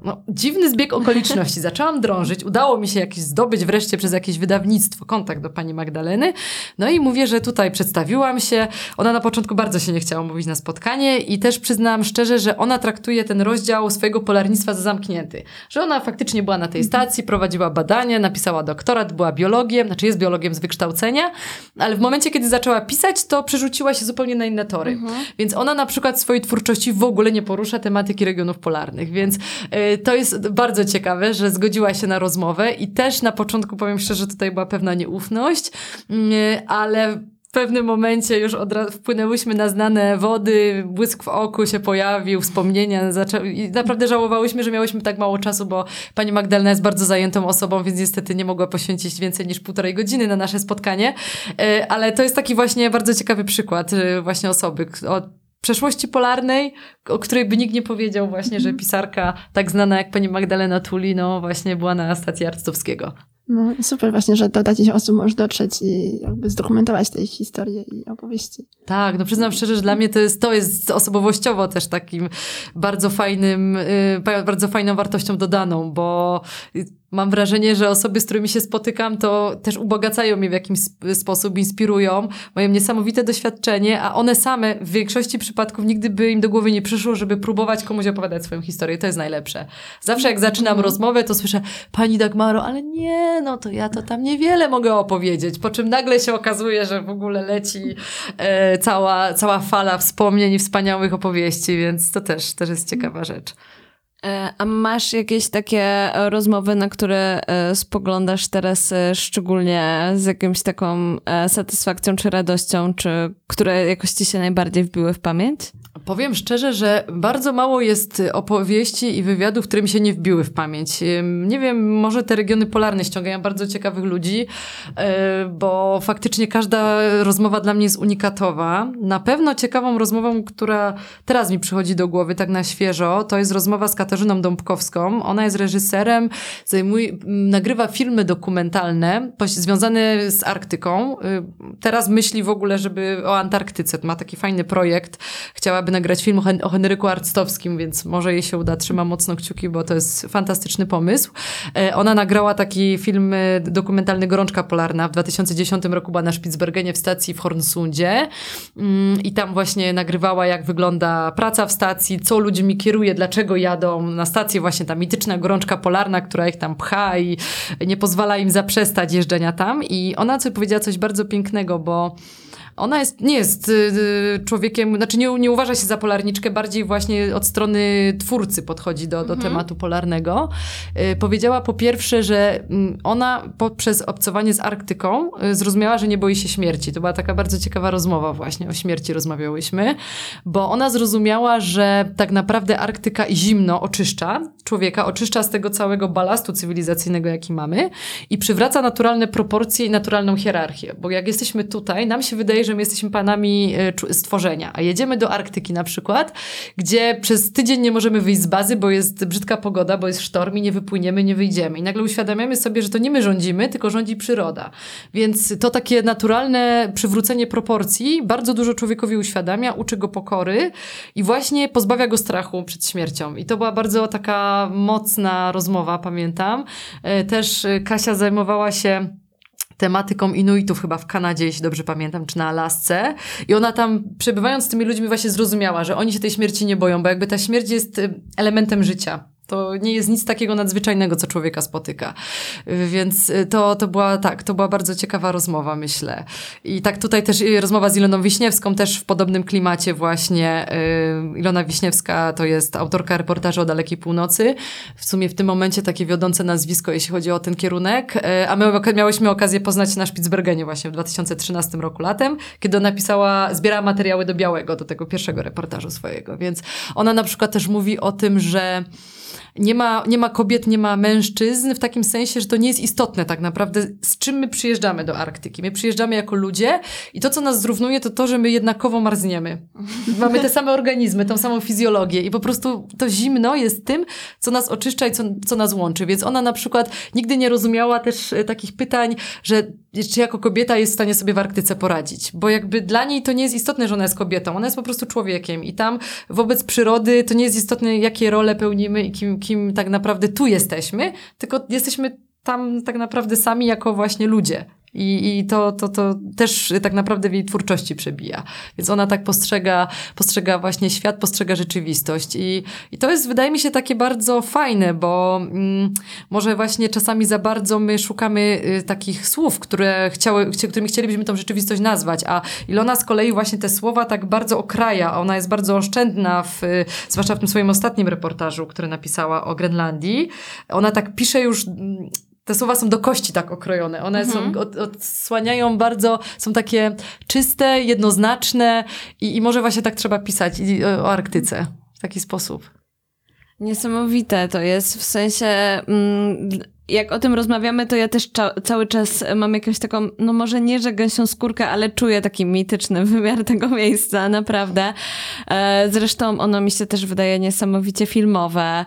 Speaker 3: no, dziwny zbieg okoliczności. Zaczęłam drążyć, udało mi się jakieś zdobyć wreszcie przez jakieś wydawnictwo kontakt do pani Magdaleny. No i mówię, że tutaj przedstawiłam się. Ona na początku bardzo się nie chciała mówić na spotkanie i też przyznałam szczerze, że ona traktuje ten rozdział swojego polarnictwa za zamknięty. Że ona faktycznie była na tej stacji, prowadziła badania, napisała doktorat, była biologiem, znaczy jest biologiem z wykształcenia, ale w momencie, kiedy zaczęła pisać, to przerzuciła się zupełnie na inne tory. Więc ona na przykład w swojej twórczości w ogóle nie porusza tematyki regionów polarnych, więc y, to jest bardzo ciekawe, że zgodziła się na rozmowę i też na początku, powiem szczerze, tutaj była pewna nieufność, y, ale w pewnym momencie już od razu wpłynęłyśmy na znane wody, błysk w oku się pojawił, wspomnienia i naprawdę żałowałyśmy, że miałyśmy tak mało czasu, bo pani Magdalena jest bardzo zajętą osobą, więc niestety nie mogła poświęcić więcej niż półtorej godziny na nasze spotkanie, y, ale to jest taki właśnie bardzo ciekawy przykład y, właśnie osoby, przeszłości polarnej, o której by nikt nie powiedział właśnie, że pisarka tak znana jak pani Magdalena Tulino właśnie była na stacji Arctowskiego.
Speaker 2: No super właśnie, że do takich osób może dotrzeć i jakby zdokumentować tej historii i opowieści.
Speaker 3: Tak, no przyznam szczerze, że dla mnie to jest, to jest osobowościowo też takim bardzo fajnym, yy, bardzo fajną wartością dodaną, bo mam wrażenie, że osoby, z którymi się spotykam, to też ubogacają mnie w jakiś sposób, inspirują, mają niesamowite doświadczenie, a one same w większości przypadków nigdy by im do głowy nie przyszło, żeby próbować komuś opowiadać swoją historię. To jest najlepsze. Zawsze jak zaczynam mm. rozmowę, to słyszę, pani Dagmaro, ale nie, no to ja to tam niewiele mogę opowiedzieć, po czym nagle się okazuje, że w ogóle leci e, cała, cała fala wspomnień i wspaniałych opowieści, więc to też, też jest ciekawa rzecz.
Speaker 1: E, a masz jakieś takie e, rozmowy, na które e, spoglądasz teraz szczególnie z jakąś taką satysfakcją czy radością, czy które jakoś ci się najbardziej wbiły w pamięć?
Speaker 3: Powiem szczerze, że bardzo mało jest opowieści i wywiadów, które mi się nie wbiły w pamięć. Nie wiem, może te regiony polarne ściągają bardzo ciekawych ludzi, bo faktycznie każda rozmowa dla mnie jest unikatowa. Na pewno ciekawą rozmową, która teraz mi przychodzi do głowy tak na świeżo, to jest rozmowa z Katarzyną Dąbkowską. Ona jest reżyserem, zajmuje, nagrywa filmy dokumentalne związane z Arktyką. Y, teraz myśli w ogóle, żeby o Antarktyce. Ma taki fajny projekt. Chciałaby nagrać film o, Hen o Henryku Arctowskim, więc może jej się uda. Trzyma mocno kciuki, bo to jest fantastyczny pomysł. E, ona nagrała taki film y, dokumentalny Gorączka Polarna. W 2010 roku była na Spitsbergenie w stacji w Hornsundzie mm, i tam właśnie nagrywała, jak wygląda praca w stacji, co ludźmi kieruje, dlaczego jadą, na stację właśnie ta mityczna gorączka polarna, która ich tam pcha i nie pozwala im zaprzestać jeżdżenia tam. I ona co powiedziała coś bardzo pięknego, bo ona jest, nie jest y, y, człowiekiem, znaczy nie, nie uważa się za polarniczkę, bardziej właśnie od strony twórcy podchodzi do, do mhm. tematu polarnego. Y, powiedziała po pierwsze, że mm, ona poprzez obcowanie z Arktyką zrozumiała, że nie boi się śmierci. To była taka bardzo ciekawa rozmowa właśnie, o śmierci rozmawiałyśmy, bo ona zrozumiała, że tak naprawdę Arktyka i zimno oczyszcza człowieka, oczyszcza z tego całego balastu cywilizacyjnego, jaki mamy i przywraca naturalne proporcje i naturalną hierarchię. Bo jak jesteśmy tutaj, nam się wydaje, że my jesteśmy panami e, stworzenia, a jedziemy do Arktyki na przykład, gdzie przez tydzień nie możemy wyjść z bazy, bo jest brzydka pogoda, bo jest sztorm i nie wypłyniemy, nie wyjdziemy. I nagle uświadamiamy sobie, że to nie my rządzimy, tylko rządzi przyroda. Więc to takie naturalne przywrócenie proporcji bardzo dużo człowiekowi uświadamia, uczy go pokory i właśnie pozbawia go strachu przed śmiercią. I to była bardzo taka mocna rozmowa, pamiętam. E, też Kasia zajmowała się tematyką Inuitów chyba w Kanadzie, jeśli dobrze pamiętam, czy na Alasce. I ona tam, przebywając z tymi ludźmi, właśnie zrozumiała, że oni się tej śmierci nie boją, bo jakby ta śmierć jest y, elementem życia. To nie jest nic takiego nadzwyczajnego, co człowieka spotyka. Więc y, to, to była tak, to była bardzo ciekawa rozmowa, myślę. I tak tutaj też y, rozmowa z Iloną Wiśniewską, też w podobnym klimacie właśnie. Y, Ilona Wiśniewska to jest autorka reportażu o dalekiej północy. W sumie w tym momencie takie wiodące nazwisko, jeśli chodzi o ten kierunek. A my miałyśmy okazję poznać na Spitsbergenie właśnie w 2013 roku latem, kiedy ona pisała, zbierała materiały do Białego, do tego pierwszego reportażu swojego. Więc ona na przykład też mówi o tym, że nie ma, nie ma kobiet, nie ma mężczyzn w takim sensie, że to nie jest istotne tak naprawdę, z czym my przyjeżdżamy do Arktyki. My przyjeżdżamy jako ludzie i to, co nas zrównuje, to to, że my jednakowo marzniemy. Mamy te same organizmy, tą samą fizjologię i po prostu to zimno jest tym, co nas oczyszcza i co, co nas łączy. Więc ona na przykład nigdy nie rozumiała też e, takich pytań, że czy jako kobieta jest w stanie sobie w Arktyce poradzić. Bo jakby dla niej to nie jest istotne, że ona jest kobietą. Ona jest po prostu człowiekiem i tam wobec przyrody to nie jest istotne, jakie role pełnimy i kim, kim tak naprawdę tu jesteśmy, tylko jesteśmy tam tak naprawdę sami jako właśnie ludzie. I, I to, to, to też tak naprawdę w jej twórczości przebija. Więc ona tak postrzega, postrzega właśnie świat, postrzega rzeczywistość. I, i to jest, wydaje mi się, takie bardzo fajne, bo mm, może właśnie czasami za bardzo my szukamy y, takich słów, które chciały, którymi chcielibyśmy tą rzeczywistość nazwać, a Ilona z kolei właśnie te słowa tak bardzo okraja. Ona jest bardzo oszczędna, w, y, zwłaszcza w tym swoim ostatnim reportażu, który napisała o Grenlandii. Ona tak pisze już mm, te słowa są do kości tak okrojone. One mhm. są, od, odsłaniają bardzo, są takie czyste, jednoznaczne i, i może właśnie tak trzeba pisać i, o Arktyce w taki sposób.
Speaker 1: Niesamowite to jest, w sensie mm, jak o tym rozmawiamy, to ja też cały czas mam jakąś taką, no może nie, że gęsią skórkę, ale czuję taki mityczny wymiar tego miejsca, naprawdę. E, zresztą ono mi się też wydaje niesamowicie filmowe.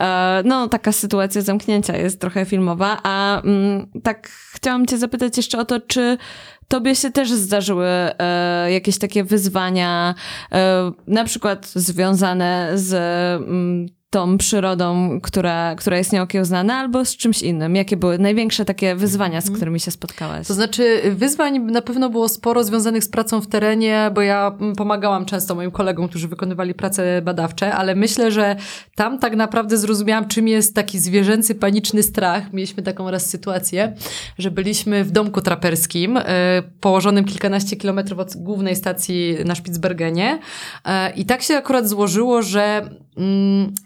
Speaker 1: E, no, taka sytuacja zamknięcia jest trochę filmowa, a mm, tak chciałam cię zapytać jeszcze o to, czy Tobie się też zdarzyły e, jakieś takie wyzwania, e, na przykład związane z mm, tą przyrodą, która, która jest nieokiełznana, albo z czymś innym? Jakie były największe takie wyzwania, z mhm. którymi się spotkałaś?
Speaker 3: To znaczy, wyzwań na pewno było sporo związanych z pracą w terenie, bo ja pomagałam często moim kolegom, którzy wykonywali prace badawcze, ale myślę, że tam tak naprawdę zrozumiałam, czym jest taki zwierzęcy, paniczny strach. Mieliśmy taką raz sytuację, że byliśmy w domku traperskim, y, położonym kilkanaście kilometrów od głównej stacji na Spitsbergenie y, i tak się akurat złożyło, że mm,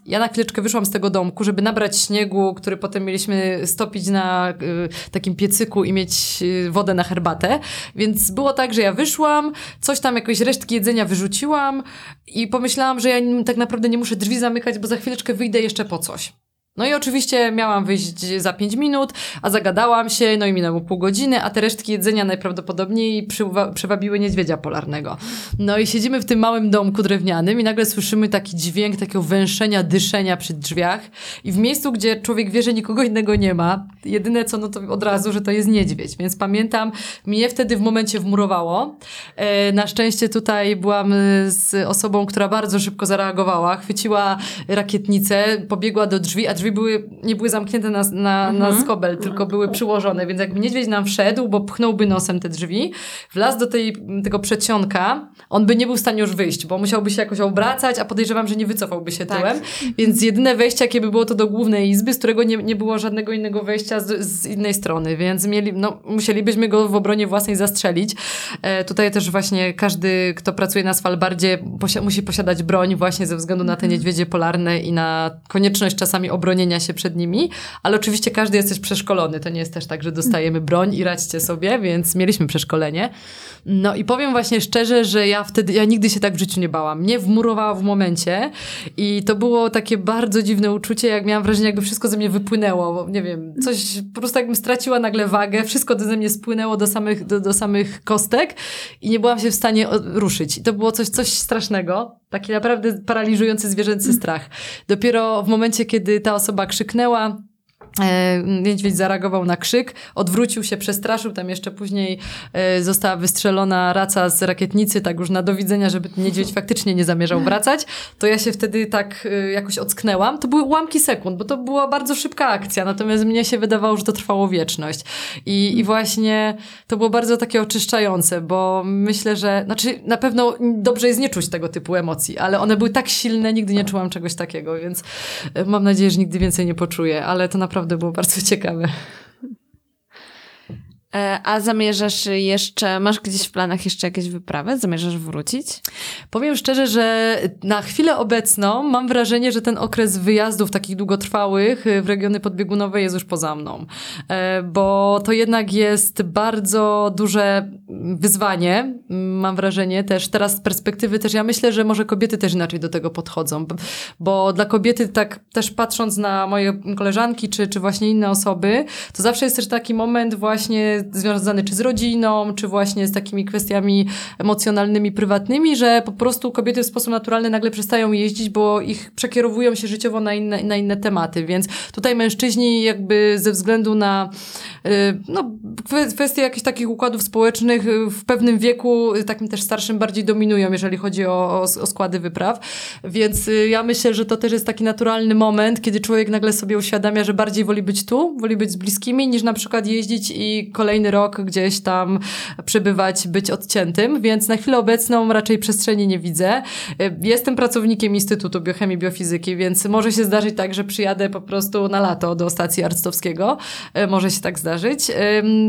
Speaker 3: ja na chwileczkę wyszłam z tego domku, żeby nabrać śniegu, który potem mieliśmy stopić na y, takim piecyku i mieć y, wodę na herbatę. Więc było tak, że ja wyszłam, coś tam, jakieś resztki jedzenia wyrzuciłam i pomyślałam, że ja tak naprawdę nie muszę drzwi zamykać, bo za chwileczkę wyjdę jeszcze po coś. No i oczywiście miałam wyjść za 5 minut, a zagadałam się, no i minęło pół godziny, a te resztki jedzenia najprawdopodobniej przewabiły niedźwiedzia polarnego. No i siedzimy w tym małym domku drewnianym i nagle słyszymy taki dźwięk takiego węszenia, dyszenia przy drzwiach i w miejscu, gdzie człowiek wie, że nikogo innego nie ma, jedyne co, no to od razu, że to jest niedźwiedź. Więc pamiętam, mnie wtedy w momencie wmurowało. E, na szczęście tutaj byłam z osobą, która bardzo szybko zareagowała, chwyciła rakietnicę, pobiegła do drzwi, a drzwi drzwi były, nie były zamknięte na, na, mhm. na skobel, tylko były przyłożone, więc jakby niedźwiedź nam wszedł, bo pchnąłby nosem te drzwi, wlazł do tej, tego przedsionka, on by nie był w stanie już wyjść, bo musiałby się jakoś obracać, a podejrzewam, że nie wycofałby się tak. tyłem, więc jedyne wejście, jakie by było, to do głównej izby, z którego nie, nie było żadnego innego wejścia z, z innej strony, więc mieli, no, musielibyśmy go w obronie własnej zastrzelić. E, tutaj też właśnie każdy, kto pracuje na Svalbardzie, posi musi posiadać broń właśnie ze względu na te mhm. niedźwiedzie polarne i na konieczność czasami obrony bronienia się przed nimi, ale oczywiście każdy jest też przeszkolony. To nie jest też tak, że dostajemy broń i radźcie sobie, więc mieliśmy przeszkolenie. No i powiem właśnie szczerze, że ja wtedy, ja nigdy się tak w życiu nie bałam. Mnie wmurowała w momencie i to było takie bardzo dziwne uczucie, jak miałam wrażenie, jakby wszystko ze mnie wypłynęło. Nie wiem, coś, po prostu jakbym straciła nagle wagę, wszystko ze mnie spłynęło do samych, do, do samych kostek i nie byłam się w stanie ruszyć. I to było coś, coś strasznego. Taki naprawdę paraliżujący zwierzęcy strach. Dopiero w momencie, kiedy ta osoba krzyknęła, niedźwiedź zareagował na krzyk, odwrócił się, przestraszył, tam jeszcze później e, została wystrzelona raca z rakietnicy, tak już na do widzenia, żeby niedźwiedź faktycznie nie zamierzał wracać, to ja się wtedy tak e, jakoś ocknęłam. To były ułamki sekund, bo to była bardzo szybka akcja, natomiast mnie się wydawało, że to trwało wieczność. I, i właśnie to było bardzo takie oczyszczające, bo myślę, że, znaczy na pewno dobrze jest nie czuć tego typu emocji, ale one były tak silne, nigdy nie czułam czegoś takiego, więc mam nadzieję, że nigdy więcej nie poczuję, ale to naprawdę naprawdę było bardzo ciekawe.
Speaker 1: E, a zamierzasz jeszcze, masz gdzieś w planach jeszcze jakieś wyprawy? Zamierzasz wrócić?
Speaker 3: Powiem szczerze, że na chwilę obecną mam wrażenie, że ten okres wyjazdów takich długotrwałych w regiony podbiegunowe jest już poza mną. E, bo to jednak jest bardzo duże wyzwanie, mam wrażenie też. Teraz z perspektywy też ja myślę, że może kobiety też inaczej do tego podchodzą. Bo dla kobiety tak też patrząc na moje koleżanki czy, czy właśnie inne osoby, to zawsze jest też taki moment właśnie związany czy z rodziną, czy właśnie z takimi kwestiami emocjonalnymi, prywatnymi, że po prostu kobiety w sposób naturalny nagle przestają jeździć, bo ich przekierowują się życiowo na inne, na inne tematy, więc tutaj mężczyźni jakby ze względu na y, no, kwestie jakichś takich układów społecznych y, w pewnym wieku, y, takim też starszym, bardziej dominują, jeżeli chodzi o, o, składy wypraw, więc ja myślę, że to też jest taki naturalny moment, kiedy człowiek nagle sobie uświadamia, że bardziej woli być tu, woli być z bliskimi, niż na przykład jeździć i kolejny rok gdzieś tam przebywać, być odciętym, więc na chwilę obecną raczej przestrzeni nie widzę. Jestem pracownikiem Instytutu Biochemii Biofizyki, więc może się zdarzyć tak, że przyjadę po prostu na lato do stacji Arctowskiego. E, może się tak zdarzyć.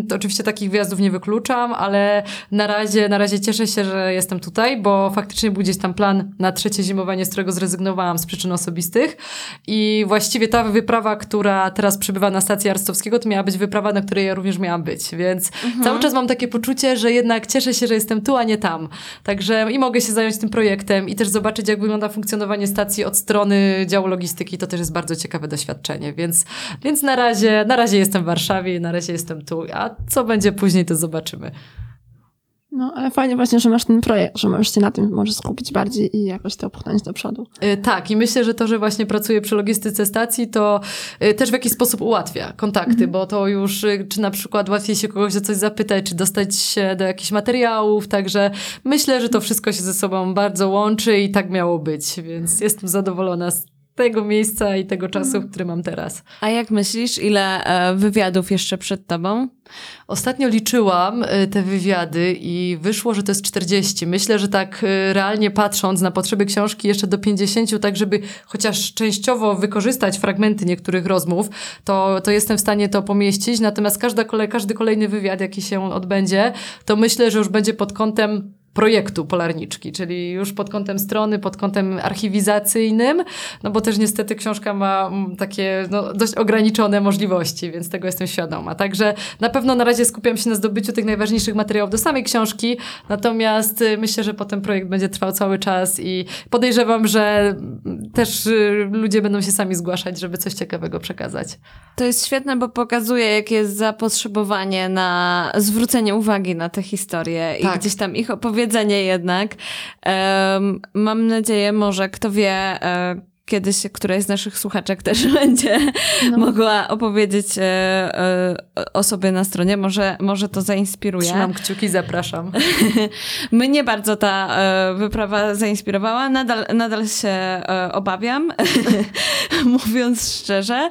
Speaker 3: To oczywiście takich wyjazdów nie wykluczam, ale na razie, na razie cieszę się, że jestem tutaj, bo faktycznie był gdzieś tam plan na trzecie zimowanie, z którego zrezygnowałam z przyczyn osobistych i właściwie ta wyprawa, która teraz przybywa na stacji Arctowskiego, to miała być wyprawa, na której ja również miałam być, więc mhm. cały czas mam takie poczucie, że jednak cieszę się, że jestem tu, a nie tam. Także i mogę się zająć tym projektem i też zobaczyć, jak wygląda funkcjonowanie stacji od strony działu logistyki. To też jest bardzo ciekawe doświadczenie, więc, więc na, razie, na razie jestem w Warszawie i na razie jestem tu, a co będzie później, to zobaczymy.
Speaker 2: No, ale fajnie właśnie, że masz ten projekt, że możesz się na tym możesz skupić bardziej i jakoś to popchnąć do przodu.
Speaker 3: Yy, tak, i myślę, że to, że właśnie pracuję przy logistyce stacji, to yy, też w jakiś sposób ułatwia kontakty, mhm. bo to już, yy, czy na przykład łatwiej się kogoś o coś zapytać, czy dostać się do jakichś materiałów, także myślę, że to wszystko się ze sobą bardzo łączy i tak miało być, więc jestem zadowolona z tego miejsca i tego czasu, który mam teraz.
Speaker 1: A jak myślisz, ile e, wywiadów jeszcze przed tobą?
Speaker 3: Ostatnio liczyłam e, te wywiady i wyszło, że to jest 40. Myślę, że tak e, realnie patrząc na potrzeby książki jeszcze do 50, tak żeby chociaż częściowo wykorzystać fragmenty niektórych rozmów, to, to jestem w stanie to pomieścić. Natomiast każda każdy kolejny wywiad, jaki się odbędzie, to myślę, że już będzie pod kątem projektu Polarniczki, czyli już pod kątem strony, pod kątem archiwizacyjnym, no bo też niestety książka ma mm, takie no, dość ograniczone możliwości, więc tego jestem świadoma. Także na pewno na razie skupiam się na zdobyciu tych najważniejszych materiałów do samej książki, natomiast y, myślę, że potem projekt będzie trwał cały czas i podejrzewam, że mm, też y, ludzie będą się sami zgłaszać, żeby coś ciekawego przekazać.
Speaker 1: To jest świetne, bo pokazuje, jakie jest zapotrzebowanie na zwrócenie uwagi na te historie tak. i gdzieś tam ich opowiedzenie powiedzenie jednak. Mam nadzieję, może kto wie, e, kiedyś któraś z naszych słuchaczek też będzie no. mogła opowiedzieć e, e, o sobie na stronie. Może, może to zainspiruje.
Speaker 3: Trzymam kciuki, zapraszam.
Speaker 1: Mnie bardzo ta e, wyprawa zainspirowała. Nadal, nadal się obawiam, mówiąc szczerze.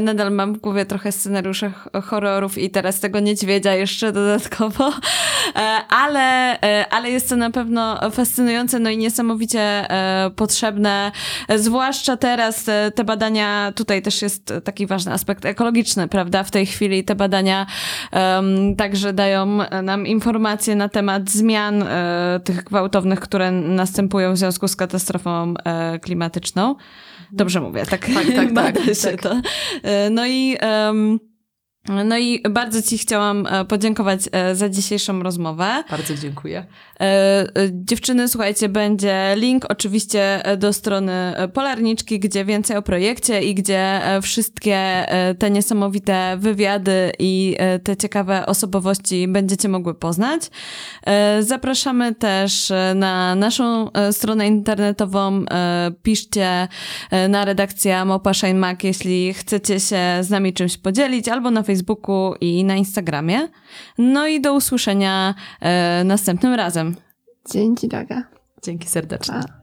Speaker 1: Nadal mam w głowie trochę scenariuszy horrorów i teraz tego niedźwiedzia jeszcze dodatkowo. Ale, ale jest to na pewno fascynujące, no i niesamowicie potrzebne Zwłaszcza teraz te badania, tutaj też jest taki ważny aspekt ekologiczny, prawda? W tej chwili te badania um, także dają nam informacje na temat zmian e, tych gwałtownych, które następują w związku z katastrofą e, klimatyczną. Dobrze mówię, tak, tak, tak, tak, tak. To. E, no i um, no i bardzo Ci chciałam e, podziękować e, za dzisiejszą rozmowę.
Speaker 3: Bardzo dziękuję.
Speaker 1: E, dziewczyny, słuchajcie, będzie link oczywiście do strony Polarniczki, gdzie więcej o projekcie i gdzie wszystkie te niesamowite wywiady i te ciekawe osobowości będziecie mogły poznać. Zapraszamy też na naszą stronę internetową. Piszcie na redakcja Małpa Mac, jeśli chcecie się z nami czymś podzielić, albo na Facebooku i na Instagramie. No i do usłyszenia e, następnym razem.
Speaker 2: Dzięki, Daga.
Speaker 3: Dzięki serdecznie. Pa.